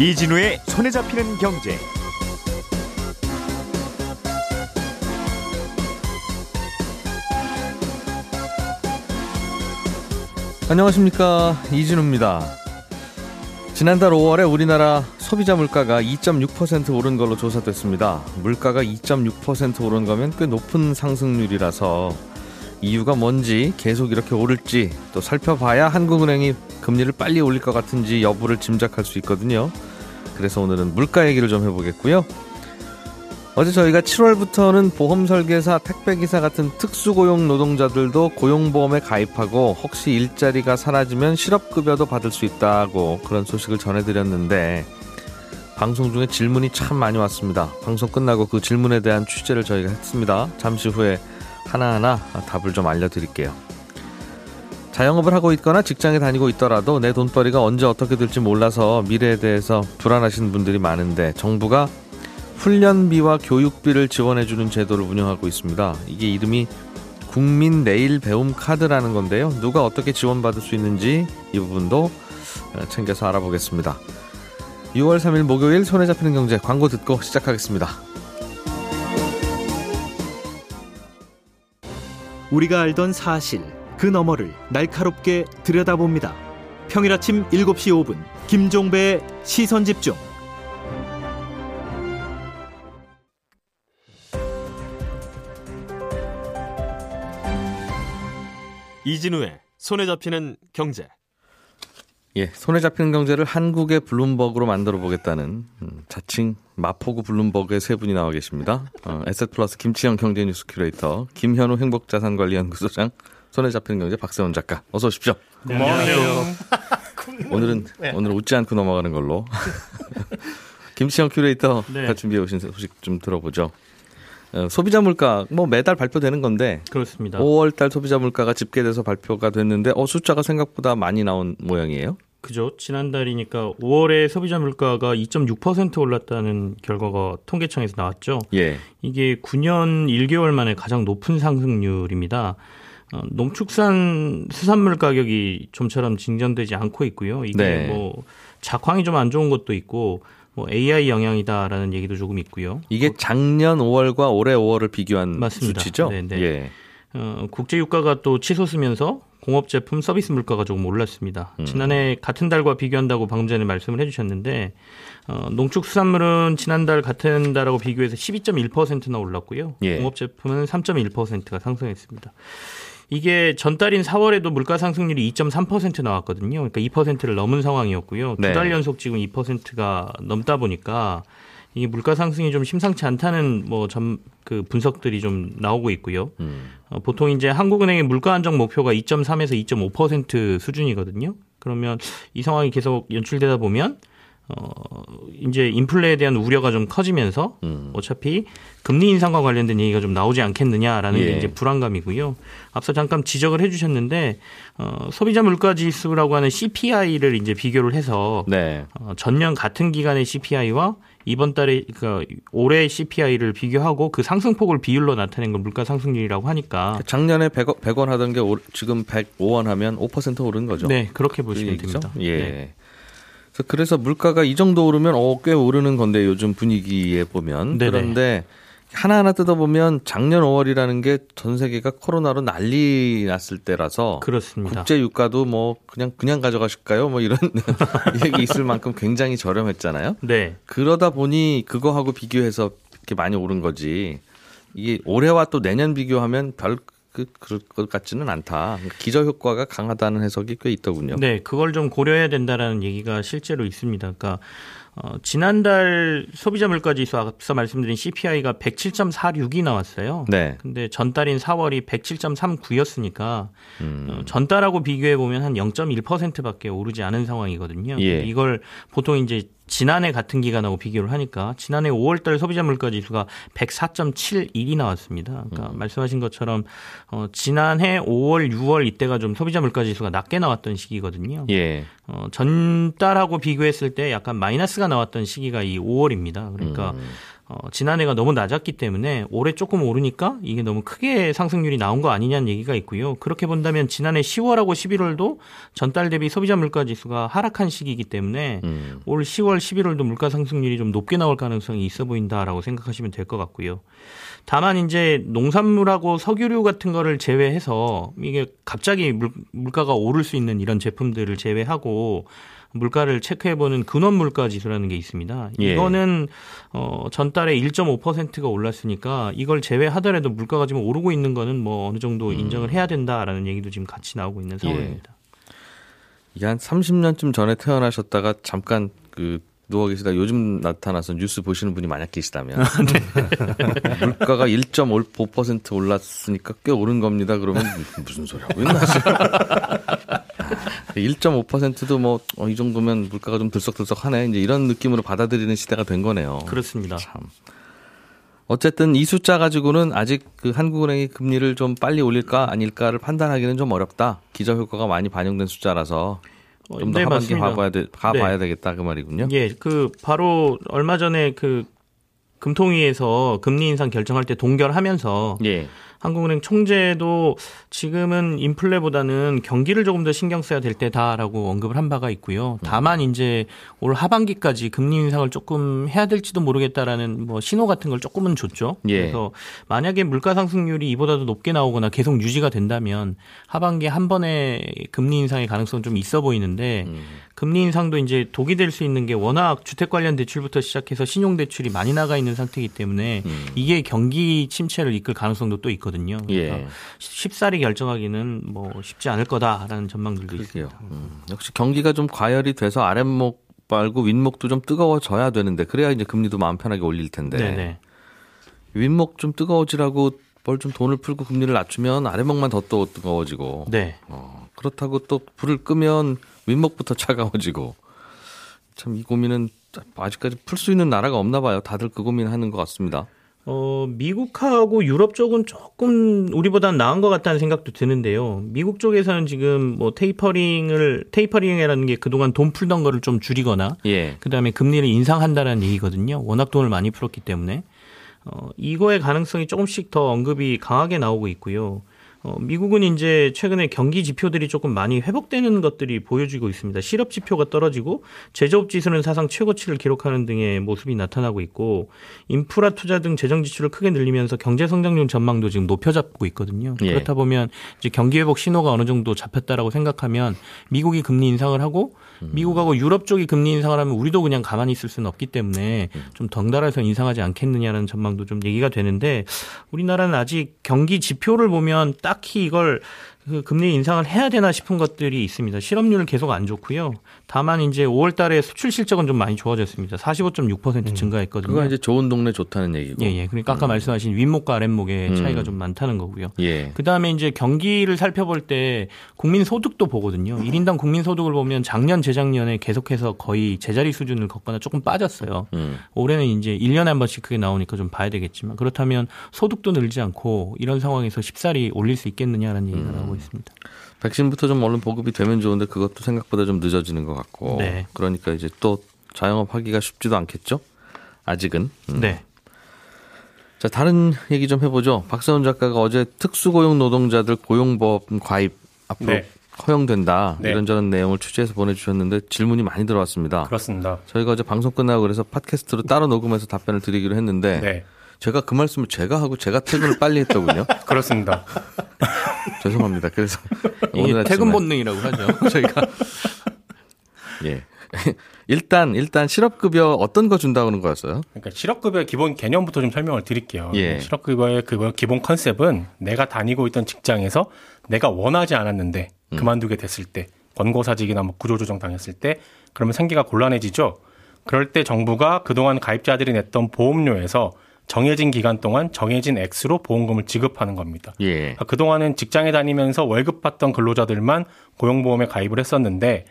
이진우의 손에 잡히는 경제. 안녕하십니까 이진우입니다. 지난달 5월에 우리나라 소비자 물가가 2.6% 오른 걸로 조사됐습니다. 물가가 2.6% 오른 거면 꽤 높은 상승률이라서 이유가 뭔지 계속 이렇게 오를지 또 살펴봐야 한국은행이 금리를 빨리 올릴 것 같은지 여부를 짐작할 수 있거든요. 그래서 오늘은 물가 얘기를 좀 해보겠고요. 어제 저희가 7월부터는 보험 설계사, 택배기사 같은 특수고용 노동자들도 고용보험에 가입하고 혹시 일자리가 사라지면 실업급여도 받을 수 있다고 그런 소식을 전해드렸는데 방송 중에 질문이 참 많이 왔습니다. 방송 끝나고 그 질문에 대한 취재를 저희가 했습니다. 잠시 후에 하나하나 답을 좀 알려드릴게요. 자영업을 하고 있거나 직장에 다니고 있더라도 내 돈벌이가 언제 어떻게 될지 몰라서 미래에 대해서 불안하신 분들이 많은데 정부가 훈련비와 교육비를 지원해주는 제도를 운영하고 있습니다. 이게 이름이 국민 내일 배움 카드라는 건데요. 누가 어떻게 지원받을 수 있는지 이 부분도 챙겨서 알아보겠습니다. 6월 3일 목요일 손에 잡히는 경제 광고 듣고 시작하겠습니다. 우리가 알던 사실 그 너머를 날카롭게 들여다봅니다. 평일 아침 7시 5분 김종배의 시선 집중. 이진우의 손에 잡히는 경제. 예, 손에 잡히는 경제를 한국의 블룸버그로 만들어 보겠다는 음, 자칭 마포구 블룸버그의 세 분이 나와 계십니다. 어, 에셋플러스 김치영 경제뉴스 큐레이터, 김현우 행복자산관리연구소장, 손에 잡히는 경제 박세원 작가, 어서 오십시오. 네, 안녕하세요. 오늘은 오늘 웃지 않고 넘어가는 걸로. 김치영 큐레이터가 네. 준비해 오신 소식 좀 들어보죠. 어, 소비자 물가 뭐 매달 발표되는 건데 그렇습니다. 5월 달 소비자 물가가 집계돼서 발표가 됐는데 어 숫자가 생각보다 많이 나온 모양이에요. 그죠. 지난달이니까 5월에 소비자 물가가 2.6% 올랐다는 결과가 통계청에서 나왔죠. 예. 이게 9년 1개월 만에 가장 높은 상승률입니다. 어, 농축산 수산물 가격이 좀처럼 진전되지 않고 있고요. 이게 네. 뭐 작황이 좀 안 좋은 것도 있고 뭐 AI 영향이다라는 얘기도 조금 있고요. 이게 작년 5월과 올해 5월을 비교한 맞습니다. 수치죠? 네, 네. 예. 어, 국제 유가가 또 치솟으면서 공업 제품 서비스 물가가 조금 올랐습니다. 음. 지난해 같은 달과 비교한다고 방금 전에 말씀을 해주셨는데 어, 농축수산물은 지난달 같은 달하고 비교해서 12.1%나 올랐고요. 예. 공업 제품은 3.1%가 상승했습니다. 이게 전달인 4월에도 물가 상승률이 2.3% 나왔거든요. 그러니까 2%를 넘은 상황이었고요. 네. 두달 연속 지금 2%가 넘다 보니까 이게 물가 상승이 좀 심상치 않다는 뭐점그 분석들이 좀 나오고 있고요. 음. 어, 보통 이제 한국은행의 물가 안정 목표가 2.3에서 2.5% 수준이거든요. 그러면 이 상황이 계속 연출되다 보면 어 이제 인플레에 대한 우려가 좀 커지면서 음. 어차피 금리 인상과 관련된 얘기가 좀 나오지 않겠느냐라는 예. 게 이제 불안감이고요. 앞서 잠깐 지적을 해 주셨는데 어, 소비자 물가 지수라고 하는 CPI를 이제 비교를 해서 네. 어, 전년 같은 기간의 CPI와 이번 달에 그러니까 올해 CPI를 비교하고 그 상승폭을 비율로 나타낸 걸 물가 상승률이라고 하니까 작년에 100원, 100원 하던 게 올- 지금 105원 하면 5% 오른 거죠. 네 그렇게 그 보시면 얘기죠? 됩니다. 예. 네. 그래서, 물가가 이 정도 오르면 어, 꽤 오르는 건데 요즘 분위기에 보면 네네. 그런데 하나하나 뜯어보면 작년 5월이라는 게 전 세계가 코로나로 난리 났을 때라서 그렇습니다. 국제 유가도 뭐 그냥 그냥 가져가실까요? 뭐 이런 얘기 있을 만큼 굉장히 저렴했잖아요. 네. 그러다 보니 그거하고 비교해서 이렇게 많이 오른 거지. 이게 올해와 또 내년 비교하면 별 그, 그럴 것 같지는 않다. 그러니까 기저 효과가 강하다는 해석이 꽤 있더군요. 네, 그걸 좀 고려해야 된다라는 얘기가 실제로 있습니다. 그러니까 어, 지난달 소비자 물가 지수 앞서 말씀드린 CPI가 107.46이 나왔어요. 네. 근데 전달인 4월이 107.39였으니까 음. 어, 전달하고 비교해 보면 한 0.1%밖에 오르지 않은 상황이거든요. 예. 이걸 보통 이제 지난해 같은 기간하고 비교를 하니까 지난해 5월달 소비자 물가 지수가 104.71이 나왔습니다. 그러니까 음. 말씀하신 것처럼 어, 지난해 5월, 6월 이때가 좀 소비자 물가 지수가 낮게 나왔던 시기거든요. 예. 어, 전달하고 비교했을 때 약간 마이너스가 나왔던 시기가 이 5월입니다. 그러니까 음. 어, 지난해가 너무 낮았기 때문에 올해 조금 오르니까 이게 너무 크게 상승률이 나온 거 아니냐는 얘기가 있고요. 그렇게 본다면 지난해 10월하고 11월도 전달 대비 소비자 물가 지수가 하락한 시기이기 때문에 음. 올 10월, 11월도 물가 상승률이 좀 높게 나올 가능성이 있어 보인다라고 생각하시면 될 것 같고요. 다만 이제 농산물하고 석유류 같은 거를 제외해서 이게 갑자기 물, 물가가 오를 수 있는 이런 제품들을 제외하고 물가를 체크해보는 근원 물가 지수라는 게 있습니다. 예. 이거는 어, 전달에 1.5%가 올랐으니까 이걸 제외하더라도 물가가 지금 오르고 있는 거는 뭐 어느 정도 인정을 해야 된다라는 얘기도 지금 같이 나오고 있는 상황입니다. 이게 한 30년쯤 전에 태어나셨다가 잠깐 그 누워 계시다 요즘 나타나서 뉴스 보시는 분이 만약 계시다면 물가가 1.5% 올랐으니까 꽤 오른 겁니다. 그러면 무슨 소리 하고 있나? 1.5%도 뭐 이 정도면 물가가 좀 들썩들썩하네. 이제 이런 느낌으로 받아들이는 시대가 된 거네요. 그렇습니다. 참. 어쨌든 이 숫자 가지고는 아직 그 한국은행이 금리를 좀 빨리 올릴까 아닐까를 판단하기는 좀 어렵다. 기저 효과가 많이 반영된 숫자라서 어, 좀더 네, 하반기. 가봐야 돼, 가봐야 네. 되겠다 그 말이군요. 예, 그 바로 얼마 전에 그 금통위에서 금리 인상 결정할 때 동결하면서 예. 한국은행 총재도 지금은 인플레보다는 경기를 조금 더 신경 써야 될 때다라고 언급을 한 바가 있고요. 다만 이제 올 하반기까지 금리 인상을 조금 해야 될지도 모르겠다라는 뭐 신호 같은 걸 조금은 줬죠. 예. 그래서 만약에 물가 상승률이 이보다도 높게 나오거나 계속 유지가 된다면 하반기에 한 번에 금리 인상의 가능성 좀 있어 보이는데 음. 금리 인상도 이제 독이 될 수 있는 게 워낙 주택 관련 대출부터 시작해서 신용 대출이 많이 나가 있는 상태이기 때문에 음. 이게 경기 침체를 이끌 가능성도 또 있거든요. 예. 그래서 쉽사리 결정하기는 뭐 쉽지 않을 거다라는 전망들도 그러게요. 있습니다. 음. 역시 경기가 좀 과열이 돼서 아랫목 말고 윗목도 좀 뜨거워져야 되는데 그래야 이제 금리도 마음 편하게 올릴 텐데 네네. 윗목 좀 뜨거워지라고 뭘 좀 돈을 풀고 금리를 낮추면 아랫목만 더 또 뜨거워지고 네. 어, 그렇다고 또 불을 끄면 윗목부터 차가워지고 참 이 고민은 아직까지 풀 수 있는 나라가 없나 봐요. 다들 그 고민하는 것 같습니다. 어, 미국하고 유럽 쪽은 조금 우리보다는 나은 것 같다는 생각도 드는데요. 미국 쪽에서는 지금 뭐 테이퍼링을 테이퍼링이라는 게 그동안 돈 풀던 거를 좀 줄이거나 예. 그다음에 금리를 인상한다는 얘기거든요. 워낙 돈을 많이 풀었기 때문에 어, 이거의 가능성이 조금씩 더 언급이 강하게 나오고 있고요. 어, 미국은 이제 최근에 경기 지표들이 조금 많이 회복되는 것들이 보여지고 있습니다. 실업 지표가 떨어지고 제조업 지수는 사상 최고치를 기록하는 등의 모습이 나타나고 있고 인프라 투자 등 재정 지출을 크게 늘리면서 경제 성장률 전망도 지금 높여잡고 있거든요. 예. 그렇다 보면 이제 경기 회복 신호가 어느 정도 잡혔다라고 생각하면 미국이 금리 인상을 하고 미국하고 유럽 쪽이 금리 인상을 하면 우리도 그냥 가만히 있을 수는 없기 때문에 좀 덩달아서 인상하지 않겠느냐는 전망도 좀 얘기가 되는데 우리나라는 아직 경기 지표를 보면 딱히 이걸 그 금리 인상을 해야 되나 싶은 것들이 있습니다. 실업률은 계속 안 좋고요. 다만 이제 5월 달에 수출 실적은 좀 많이 좋아졌습니다. 45.6% 증가했거든요. 그거 이제 좋은 동네 좋다는 얘기고. 예, 예. 그러니까 아까 말씀하신 윗목과 아랫목의 음. 차이가 좀 많다는 거고요. 예. 그 다음에 이제 경기를 살펴볼 때 국민 소득도 보거든요. 1인당 국민 소득을 보면 작년, 재작년에 계속해서 거의 제자리 수준을 걷거나 조금 빠졌어요. 음. 올해는 이제 1년에 한 번씩 그게 나오니까 좀 봐야 되겠지만 그렇다면 소득도 늘지 않고 이런 상황에서 쉽사리 올릴 수 있겠느냐라는 얘기가 나오고 있습니다. 백신부터 좀 얼른 보급이 되면 좋은데 그것도 생각보다 좀 늦어지는 것 같고. 네. 그러니까 이제 또 자영업 하기가 쉽지도 않겠죠? 아직은. 음. 네. 자, 다른 얘기 좀 해보죠. 박세훈 작가가 어제 특수고용 노동자들 고용보험 가입 앞으로 네. 허용된다. 네. 이런저런 내용을 취재해서 보내주셨는데 질문이 많이 들어왔습니다. 그렇습니다. 저희가 어제 방송 끝나고 그래서 팟캐스트로 따로 녹음해서 답변을 드리기로 했는데 네. 제가 그 말씀을 제가 하고 제가 퇴근을 빨리 했더군요. 그렇습니다. 죄송합니다. 그래서 오늘 퇴근 본능이라고 하죠. 저희가 예. 일단 일단 실업급여 어떤 거 준다고는 거였어요? 그러니까 실업급여 기본 개념부터 좀 설명을 드릴게요. 예. 실업급여의 그 기본 컨셉은 내가 다니고 있던 직장에서 내가 원하지 않았는데 음. 그만두게 됐을 때 권고사직이나 뭐 구조조정 당했을 때 그러면 생계가 곤란해지죠. 그럴 때 정부가 그동안 가입자들이 냈던 보험료에서 정해진 기간 동안 정해진 액수로 보험금을 지급하는 겁니다. 예. 그러니까 그동안은 직장에 다니면서 월급 받던 근로자들만 고용보험에 가입을 했었는데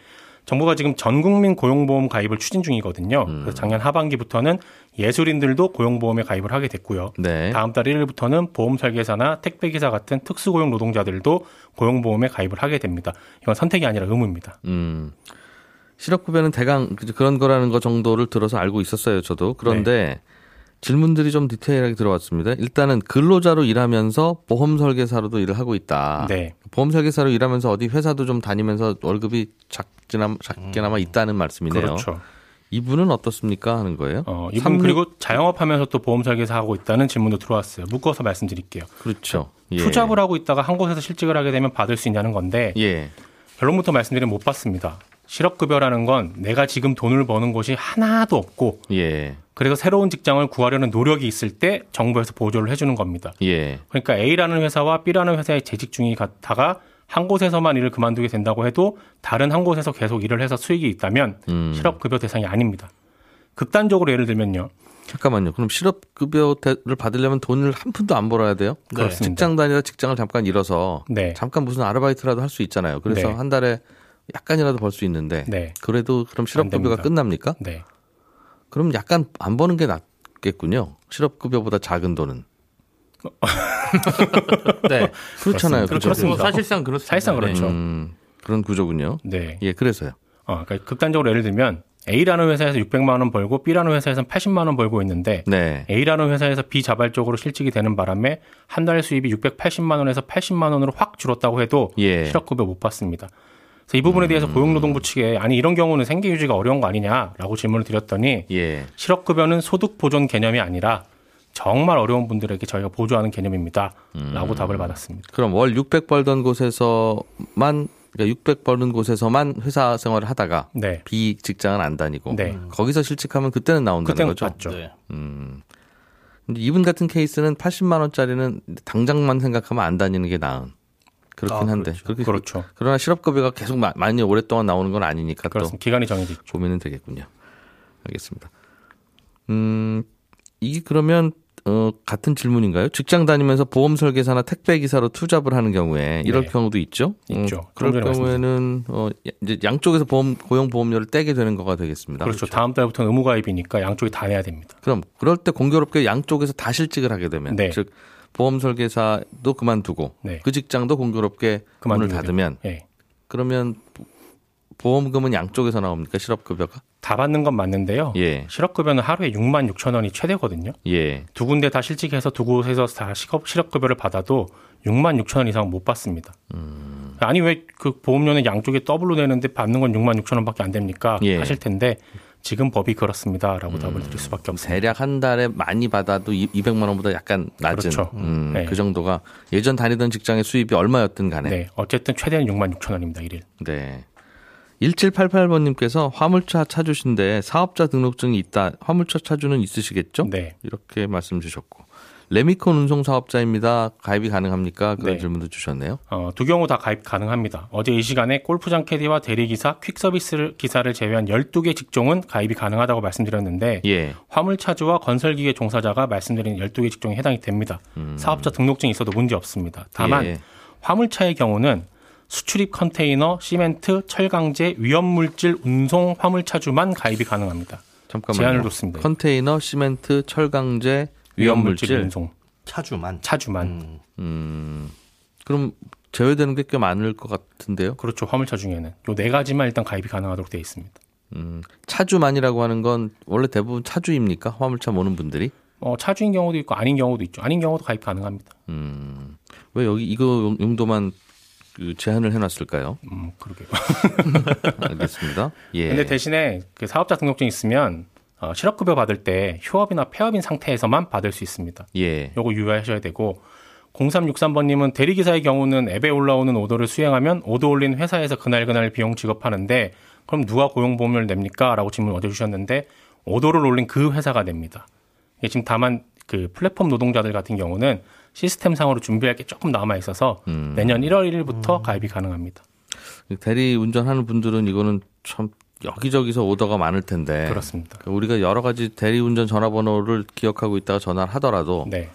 정부가 지금 전 국민 고용보험 가입을 추진 중이거든요. 그래서 작년 하반기부터는 예술인들도 고용보험에 가입을 하게 됐고요. 네. 다음 달 1일부터는 보험 설계사나 택배 기사 같은 특수 고용 노동자들도 고용보험에 가입을 하게 됩니다. 이건 선택이 아니라 의무입니다. 음. 실업급여는 대강 그런 거라는 거 정도를 들어서 알고 있었어요, 저도. 그런데 질문들이 좀 디테일하게 들어왔습니다. 일단은 근로자로 일하면서 보험 설계사로도 일을 하고 있다. 네. 보험 설계사로 일하면서 어디 회사도 좀 다니면서 월급이 작게나마, 작게나마 있다는 말씀이네요. 그렇죠. 이분은 어떻습니까 하는 거예요? 어, 이분 삼육- 그리고 자영업하면서 또 보험 설계사 하고 있다는 질문도 들어왔어요. 묶어서 말씀드릴게요. 그렇죠. 예. 투잡을 하고 있다가 한 곳에서 실직을 하게 되면 받을 수 있냐는 건데 예. 결론부터 말씀드리면 못 받습니다. 실업급여라는 건 내가 지금 돈을 버는 곳이 하나도 없고 예. 그래서 새로운 직장을 구하려는 노력이 있을 때 정부에서 보조를 해주는 겁니다. 예. 그러니까 A라는 회사와 B라는 회사에 재직 중이 같다가 한 곳에서만 일을 그만두게 된다고 해도 다른 한 곳에서 계속 일을 해서 수익이 있다면 음. 실업급여 대상이 아닙니다. 극단적으로 예를 들면요. 잠깐만요. 그럼 실업급여를 받으려면 돈을 한 푼도 안 벌어야 돼요? 그렇습니다. 직장 다니다 직장을 잠깐 잃어서 네. 잠깐 무슨 아르바이트라도 할 수 있잖아요. 그래서 네. 한 달에 약간이라도 벌 수 있는데 네. 그래도 그럼 실업급여가. 끝납니까? 네. 그럼 약간 안 버는 게 낫겠군요. 실업급여보다 작은 돈은. 네. 그렇잖아요. 그렇습니다. 뭐 사실상 그렇습니다. 사실상 네. 그렇죠. 음, 그런 구조군요. 네. 예, 그래서요. 어, 그러니까 극단적으로 예를 들면 A라는 회사에서 600만 원 벌고 B라는 회사에서는 80만 원 벌고 있는데 네. A라는 회사에서 비자발적으로 실직이 되는 바람에 한 달 수입이 680만 원에서 80만 원으로 확 줄었다고 해도 예. 실업급여 못 받습니다. 그래서 이 부분에 대해서 고용노동부 측에 아니 이런 경우는 생계 유지가 어려운 거 아니냐라고 질문을 드렸더니 예. 실업급여는 소득 보존 개념이 아니라 정말 어려운 분들에게 저희가 보조하는 개념입니다 라고 답을 받았습니다. 그럼 월 600 벌던 곳에서만 그러니까 600 버는 곳에서만 회사 생활을 하다가 네, 비 직장은 안 다니고 네. 거기서 실직하면 그때는 나온다는 그때는 거죠. 받죠. 네. 음. 근데 이분 같은 케이스는 80만 원짜리는 당장만 생각하면 안 다니는 게 나은. 그렇긴 아, 한데. 그렇죠. 그렇죠. 그러나 실업급여가 계속 마- 많이 오랫동안 나오는 건 아니니까 그렇습니다. 기간이 정해져 있죠. 또 고민은 되겠군요. 알겠습니다. 음, 이게 그러면 어, 같은 질문인가요? 직장 다니면서 보험 설계사나 택배 기사로 투잡을 하는 경우에 이럴 네. 경우도 있죠. 있죠. 어, 그럴 경우에는 어, 이제 양쪽에서 보험 고용 보험료를 떼게 되는 거가 되겠습니다. 그렇죠. 다음 달부터는 의무 가입이니까 양쪽이 다 내야 됩니다. 그럼 그럴 때 공교롭게 양쪽에서 다 실직을 하게 되면 네. 즉 보험 설계사도 그만두고 네. 그 직장도 공교롭게 문을 그만두게 닫으면 예. 그러면 보- 보험금은 양쪽에서 나옵니까 실업급여가? 다 받는 건 맞는데요. 예, 실업급여는 하루에 6만 6천 원이 최대거든요. 예, 두 군데 다 실직해서 두 곳에서 다 실업, 실업급여를 받아도 6만 6천 원 이상 못 받습니다. 음. 아니 왜 그 보험료는 양쪽에 더블로 내는데 받는 건 6만 6천 원밖에 안 됩니까? 예. 음. 하실 텐데 지금 법이 그렇습니다라고 답을 드릴 수밖에 없습니다. 대략 한 달에 많이 받아도 200만 원보다 약간 낮은 그렇죠. 음, 네. 그 정도가 예전 다니던 직장의 수입이 얼마였든 간에 네, 어쨌든 최대는 6만 6천 원입니다. 일일. 네. 1788번님께서 화물차 차주신데 사업자 등록증이 있다. 화물차 차주는 있으시겠죠? 네. 이렇게 말씀 주셨고. 레미콘 운송 사업자입니다. 가입이 가능합니까? 그런 네. 질문도 주셨네요. 어, 두 경우 다 가입 가능합니다. 어제 이 시간에 골프장 캐디와 대리기사, 퀵서비스 기사를 제외한 12개 직종은 가입이 가능하다고 말씀드렸는데 예. 화물차주와 건설기계 종사자가 말씀드린 12개 직종에 해당이 됩니다. 사업자 등록증이 있어도 문제 없습니다. 다만 예. 화물차의 경우는 수출입 컨테이너, 시멘트, 철강제, 위험물질 운송 화물차주만 가입이 가능합니다. 잠깐만요. 제한을 뒀습니다. 컨테이너, 시멘트, 철강제, 위험물질. 운송 차주만. 차주만 음. 음. 그럼 제외되는 게 꽤 많을 것 같은데요. 그렇죠 화물차 중에는 요 네 가지만 일단 가입이 가능하도록 되어 있습니다. 음. 차주만이라고 하는 건 원래 대부분 차주입니까? 화물차 모는 분들이? 어, 차주인 경우도 있고 아닌 경우도 있죠. 아닌 경우도 가입 가능합니다. 음. 왜 여기 이거 용- 용도만 그 제한을 해놨을까요? 음, 그러게요. 알겠습니다. 예. 근데 대신에 그 사업자 등록증 있으면 어, 실업급여 받을 때 휴업이나 폐업인 상태에서만 받을 수 있습니다. 예. 요거 유의하셔야 되고 0363번님은 대리기사의 경우는 앱에 올라오는 오더를 수행하면 오더 올린 회사에서 그날 그날 비용 지급하는데 그럼 누가 고용보험료를 냅니까? 라고 질문 어제 주셨는데 오더를 올린 그 회사가 냅니다. 이게 지금 다만 그 플랫폼 노동자들 같은 경우는 시스템상으로 준비할 게 조금 남아 있어서 음. 내년 1월 1일부터 가입이 가능합니다. 대리 운전하는 분들은 이거는 참 여기저기서 오더가 많을 텐데. 그렇습니다. 그러니까 우리가 여러 가지 대리 운전 전화번호를 기억하고 있다가 전화를 하더라도 네.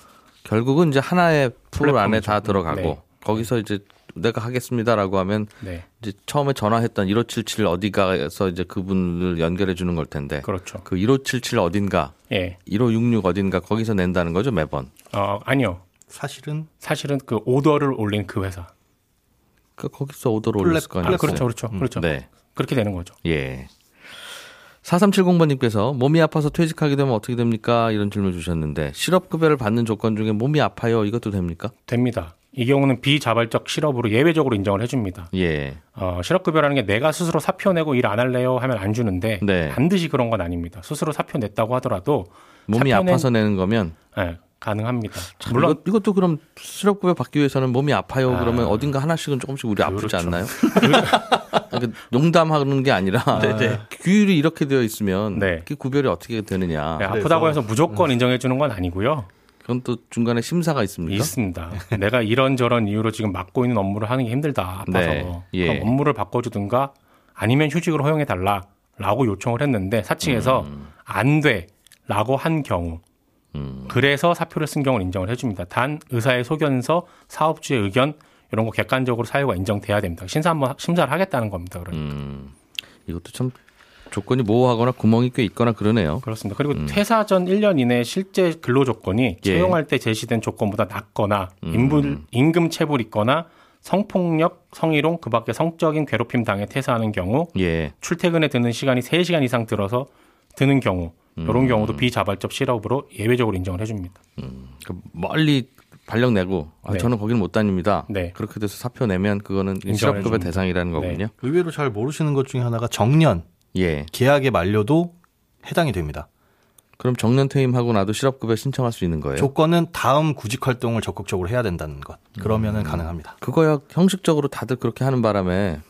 결국은 이제 하나의 풀 안에. 다 들어가고 네. 거기서 이제 내가 하겠습니다라고 하면 네. 이제 처음에 전화했던 1577 어디가에서 이제 그분을 연결해 주는 걸 텐데 그렇죠. 그 1577 어딘가 예. 1566 어딘가 거기서 낸다는 거죠 매번. 어, 아니요. 사실은 사실은 그 오더를 올린 그 회사. 그 거기서 오더를 플랫- 올렸을 거 아. 그렇죠. 그렇죠. 그렇죠. 네. 그렇게 되는 거죠. 예. 4370번님께서 몸이 아파서 퇴직하게 되면 어떻게 됩니까? 이런 질문 주셨는데 실업급여를 받는 조건 중에 몸이 아파요. 이것도 됩니까? 됩니다. 이 경우는 비자발적 실업으로 예외적으로 인정을 해줍니다. 예. 어, 실업급여라는 게 내가 스스로 사표 내고 일 안 할래요 하면 안 주는데 네. 반드시 그런 건 아닙니다. 스스로 사표 냈다고 하더라도 몸이 사표 낸- 아파서 내는 거면 예, 가능합니다. 물론 물론 이것, 도 그럼 실업급여 받기 위해서는 몸이 아파요. 아. 그러면 어딘가 하나씩은 조금씩 우리 아프지 그렇죠. 않나요? 그러니까 농담하는 게 아니라 규율이 이렇게 되어 있으면 네. 그 구별이 어떻게 되느냐. 네, 아프다고 해서 무조건 인정해 주는 건 아니고요. 그건 또 중간에 심사가 있습니까? 있습니다. 내가 이런저런 이유로 지금 맡고 있는 업무를 하는 게 힘들다. 아파서. 네. 예. 그럼 업무를 바꿔주든가 아니면 휴직을 허용해 달라라고 요청을 했는데 사측에서 음. 안 돼라고 한 경우 그래서 사표를 쓴 경우를 인정을 해줍니다. 단 의사의 소견서, 사업주의 의견 이런 거 객관적으로 사유가 인정돼야 됩니다. 심사 한번 심사를 하겠다는 겁니다. 그러면 음, 이것도 참 조건이 모호하거나 구멍이 꽤 있거나 그러네요. 그렇습니다. 그리고 퇴사 전 1년 이내 실제 근로 조건이 음. 예. 채용할 때 제시된 조건보다 낮거나 음. 인불, 임금 체불 있거나 성폭력, 성희롱, 그 밖에 성적인 괴롭힘 당해 퇴사하는 경우 예. 출퇴근에 드는 시간이 3시간 이상 들어서 드는 경우 음. 이런 경우도 비자발적 실업으로 예외적으로 인정을 해줍니다. 그 멀리 발령 내고 아, 네. 저는 거기는 못 다닙니다. 네. 그렇게 돼서 사표 내면 그거는 실업급여. 대상이라는 거군요. 의외로 잘 모르시는 것 중에 하나가 정년 예. 계약의 만료도 해당이 됩니다. 그럼 정년 퇴임하고 나도 실업급여 신청할 수 있는 거예요? 조건은 다음 구직 활동을 적극적으로 해야 된다는 것. 그러면은 음. 가능합니다. 그거야 형식적으로 다들 그렇게 하는 바람에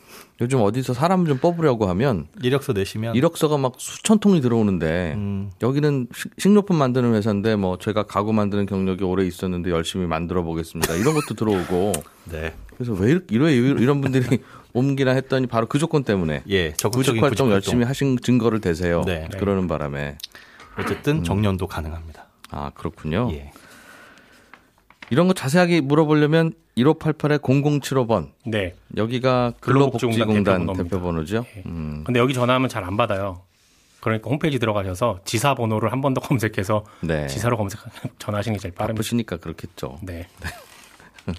요즘 어디서 사람 좀 뽑으려고 하면 이력서 내시면 이력서가 막 수천 통이 들어오는데 음, 여기는 식- 식료품 만드는 회사인데 뭐 제가 가구 만드는 경력이 오래 있었는데 열심히 만들어 보겠습니다. 이런 것도 들어오고 네. 그래서 왜 이렇게 이런 이런 분들이 옮기나 했더니 바로 그 조건 때문에 예, 구직 적극적인 활동 구직 활동. 열심히 하신 증거를 대세요. 네. 그러는 바람에 어쨌든 정년도 가능합니다. 아 그렇군요. 예. 이런 거 자세하게 물어보려면 1588에 0075번 네. 여기가 근로복지공단. 대표번호죠. 예. 음, 근데 여기 전화하면 잘 안 받아요. 그러니까 홈페이지 들어가셔서 지사 번호를 한 번 더 검색해서 네. 지사로 검색 전화하시는 게 제일 빠릅니다. 바쁘시니까 그렇겠죠. 네.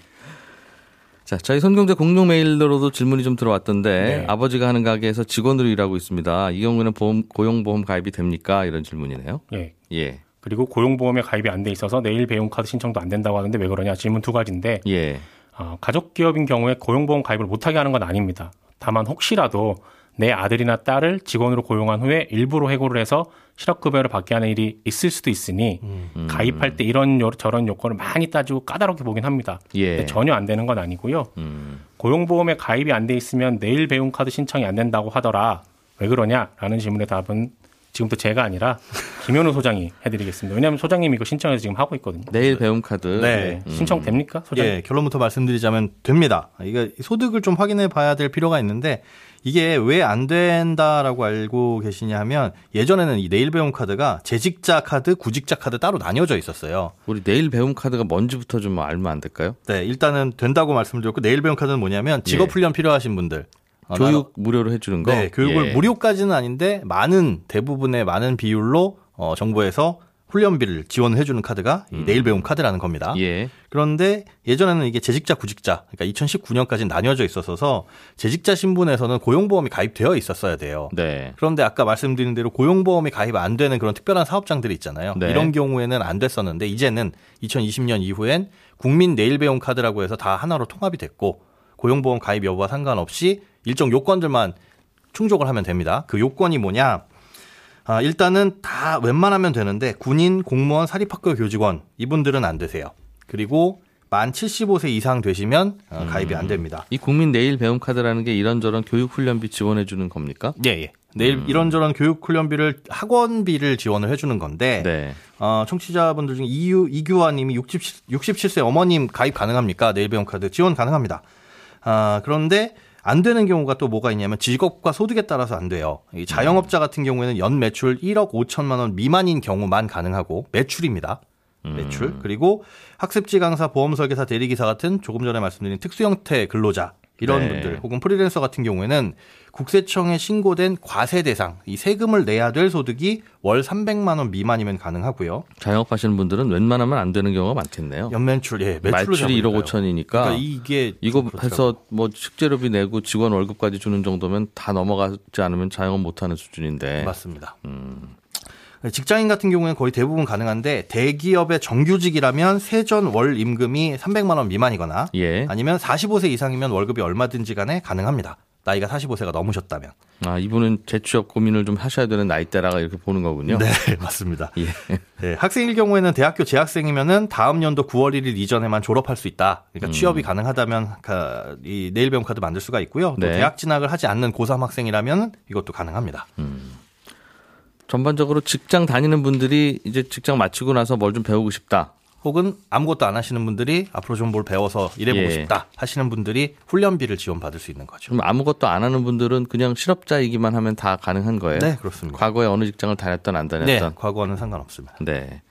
자, 저희 손경제 공룡 메일로도 질문이 좀 들어왔던데 네. 아버지가 하는 가게에서 직원으로 일하고 있습니다. 이 경우에는 보험, 고용보험 가입이 됩니까? 이런 질문이네요. 예. 예, 그리고 고용보험에 가입이 안 돼 있어서 내일 배용카드 신청도 안 된다고 하는데 왜 그러냐 질문 두 가지인데 예, 어, 가족 기업인 경우에 고용보험 가입을 못하게 하는 건 아닙니다. 다만 혹시라도 내 아들이나 딸을 직원으로 고용한 후에 일부러 해고를 해서 실업급여를 받게 하는 일이 있을 수도 있으니 음. 가입할 때 이런 요- 저런 요건을 많이 따지고 까다롭게 보긴 합니다. 예. 전혀 안 되는 건 아니고요. 음, 고용보험에 가입이 안 돼 있으면 내일 배용카드 신청이 안 된다고 하더라. 왜 그러냐라는 질문의 답은 지금부터 제가 아니라 김현우 소장이 해드리겠습니다. 왜냐하면 소장님이 이거 신청해서 지금 하고 있거든요. 내일 배움 카드. 네. 네. 신청 됩니까? 소장? 예, 결론부터 말씀드리자면 됩니다. 이게 소득을 좀 확인해 봐야 될 필요가 있는데 이게 왜 안 된다라고 알고 계시냐 하면 예전에는 이 내일 배움 카드가 재직자 카드, 구직자 카드 따로 나뉘어져 있었어요. 우리 내일 배움 카드가 뭔지부터 좀 알면 안 될까요? 네, 일단은 된다고 말씀드렸고 내일 배움 카드는 뭐냐면 직업 예. 훈련 필요하신 분들 어, 교육 무료로 해주는 거. 네, 교육을 예. 무료까지는 아닌데 많은 대부분의 많은 비율로 어, 정부에서 훈련비를 지원을 해주는 카드가 이 내일 배움 카드라는 겁니다. 음. 예, 그런데 예전에는 이게 재직자, 구직자, 그러니까 2019년까지 나뉘어져 있어서 재직자 신분에서는 고용보험이 가입되어 있었어야 돼요. 네, 그런데 아까 말씀드린 대로 고용보험이 가입 안 되는 그런 특별한 사업장들이 있잖아요. 네. 이런 경우에는 안 됐었는데 이제는 2020년 이후엔 국민 내일 배움 카드라고 해서 다 하나로 통합이 됐고 고용보험 가입 여부와 상관없이 일정 요건들만 충족을 하면 됩니다. 그 요건이 뭐냐? 아, 일단은 다 웬만하면 되는데 군인, 공무원, 사립학교 교직원 이분들은 안 되세요. 그리고 만 75세 이상 되시면 어, 가입이 안 됩니다. 이 국민 내일 배움 카드라는 게 이런저런 교육 훈련비 지원해 주는 겁니까? 예, 예. 내일 이런저런 교육 훈련비를 학원비를 지원을 해 주는 건데 네, 어, 청취자분들 중에 이유 이규환님이 60, 67세 어머님 가입 가능합니까? 내일 배움 카드 지원 가능합니다. 아 그런데 안 되는 경우가 또 뭐가 있냐면 직업과 소득에 따라서 안 돼요. 이 자영업자 같은 경우에는 연 매출 1억 5천만 원 미만인 경우만 가능하고 매출입니다. 매출 그리고 학습지 강사 보험 설계사 대리기사 같은 조금 전에 말씀드린 특수 형태 근로자 이런 네. 분들 혹은 프리랜서 같은 경우에는 국세청에 신고된 과세 대상 이 세금을 내야 될 소득이 월 300만 원 미만이면 가능하고요. 자영업하시는 분들은 웬만하면 안 되는 경우가 많겠네요. 연매출 예, 매출을 말출이 1억 잡으니까요. 5천이니까 그러니까 이게 이거 그렇더라고요. 해서 뭐 식재료비 내고 직원 월급까지 주는 정도면 다 넘어가지 않으면 자영업 못하는 수준인데. 맞습니다. 직장인 같은 경우에는 거의 대부분 가능한데 대기업의 정규직이라면 세전 월 임금이 300만 원 미만이거나 예. 아니면 45세 이상이면 월급이 얼마든지 간에 가능합니다. 나이가 45세가 넘으셨다면. 아 이분은 재취업 고민을 좀 하셔야 되는 나이대라가 이렇게 보는 거군요. 네, 맞습니다. 예. 네, 학생일 경우에는 대학교 재학생이면은 다음 연도 9월 1일 이전에만 졸업할 수 있다. 그러니까 취업이 가능하다면 가- 이 내일 배움 카드 만들 수가 있고요. 또 네. 대학 진학을 하지 않는 고3 학생이라면 이것도 가능합니다. 전반적으로 직장 다니는 분들이 이제 직장 마치고 나서 뭘 좀 배우고 싶다. 혹은 아무것도 안 하시는 분들이 앞으로 좀 뭘 배워서 일해보고 예. 싶다 하시는 분들이 훈련비를 지원받을 수 있는 거죠. 좀 아무것도 안 하는 분들은 그냥 실업자이기만 하면 다 가능한 거예요. 네, 그렇습니다. 과거에 어느 직장을 다녔던 안 네, 다녔던. 과거와는 상관없습니다. 네.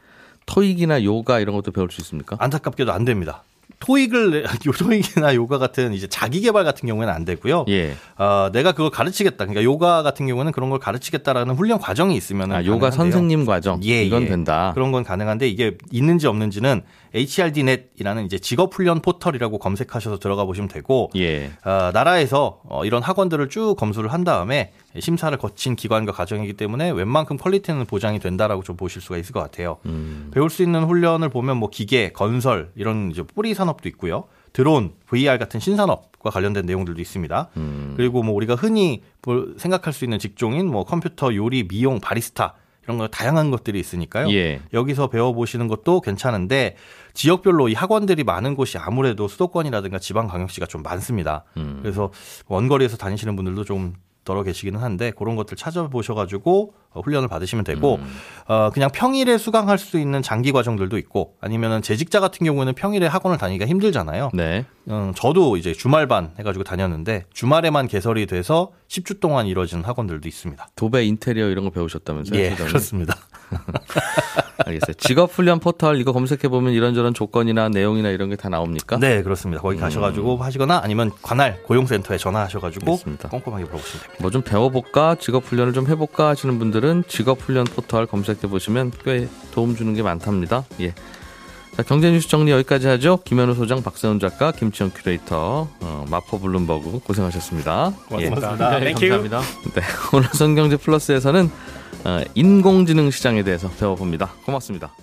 토익이나 요가 이런 것도 배울 수 있습니까? 안타깝게도 안 됩니다. 토익을 토익이나 요가 같은 이제 자기 개발 같은 경우에는 안 되고요. 예. 어, 내가 그걸 가르치겠다. 그러니까 요가 같은 경우는 그런 걸 가르치겠다라는 훈련 과정이 있으면 아, 요가 선생님 과정. 예, 이건 예. 된다. 그런 건 가능한데 이게 있는지 없는지는 HRDNet이라는 이제 직업 훈련 포털이라고 검색하셔서 들어가 보시면 되고 예. 어, 나라에서 어, 이런 학원들을 쭉 검수를 한 다음에 심사를 거친 기관과 과정이기 때문에 웬만큼 quality는 보장이 된다라고 좀 보실 수가 있을 것 같아요. 음. 배울 수 있는 훈련을 보면 뭐 기계, 건설 이런 이제 뿌리 산업도 있고요. 드론, VR 같은 신산업과 관련된 내용들도 있습니다. 음. 그리고 뭐 우리가 흔히 볼- 생각할 수 있는 직종인 뭐 컴퓨터, 요리, 미용, 바리스타 이런 거 다양한 것들이 있으니까요. 예. 여기서 배워보시는 것도 괜찮은데 지역별로 이 학원들이 많은 곳이 아무래도 수도권이라든가 지방 광역시가 좀 많습니다. 음. 그래서 원거리에서 다니시는 분들도 좀 덜어 계시기는 한데 그런 것들 찾아보셔가지고 어, 훈련을 받으시면 되고 음. 어, 그냥 평일에 수강할 수 있는 장기 과정들도 있고 아니면은 재직자 같은 경우에는 평일에 학원을 다니기가 힘들잖아요. 네. 음, 저도 이제 주말반 해가지고 다녔는데 주말에만 개설이 돼서 10주 동안 이루어지는 학원들도 있습니다. 도배 인테리어 이런 거 배우셨다면서요? 예? 그렇습니다. 알겠어요. 직업 훈련 포털 이거 검색해 보면 이런저런 조건이나 내용이나 이런 게 다 나옵니까? 네, 그렇습니다. 거기 가셔가지고 하시거나 아니면 관할 고용센터에 전화하셔가지고 알겠습니다. 꼼꼼하게 물어보시면 됩니다. 뭐 좀 배워볼까, 직업 훈련을 좀 해볼까 하시는 분들은 직업 훈련 포털 검색해 보시면 꽤 도움 주는 게 많답니다. 예. 자, 경제 뉴스 정리 여기까지 하죠. 김현우 소장, 박세훈 작가, 김치영 큐레이터, 어, 마포 블룸버그 고생하셨습니다. 예. 고맙습니다. 네, thank you. 감사합니다. 네, 오늘 손경제 플러스에서는 어, 인공지능 시장에 대해서 배워봅니다. 고맙습니다.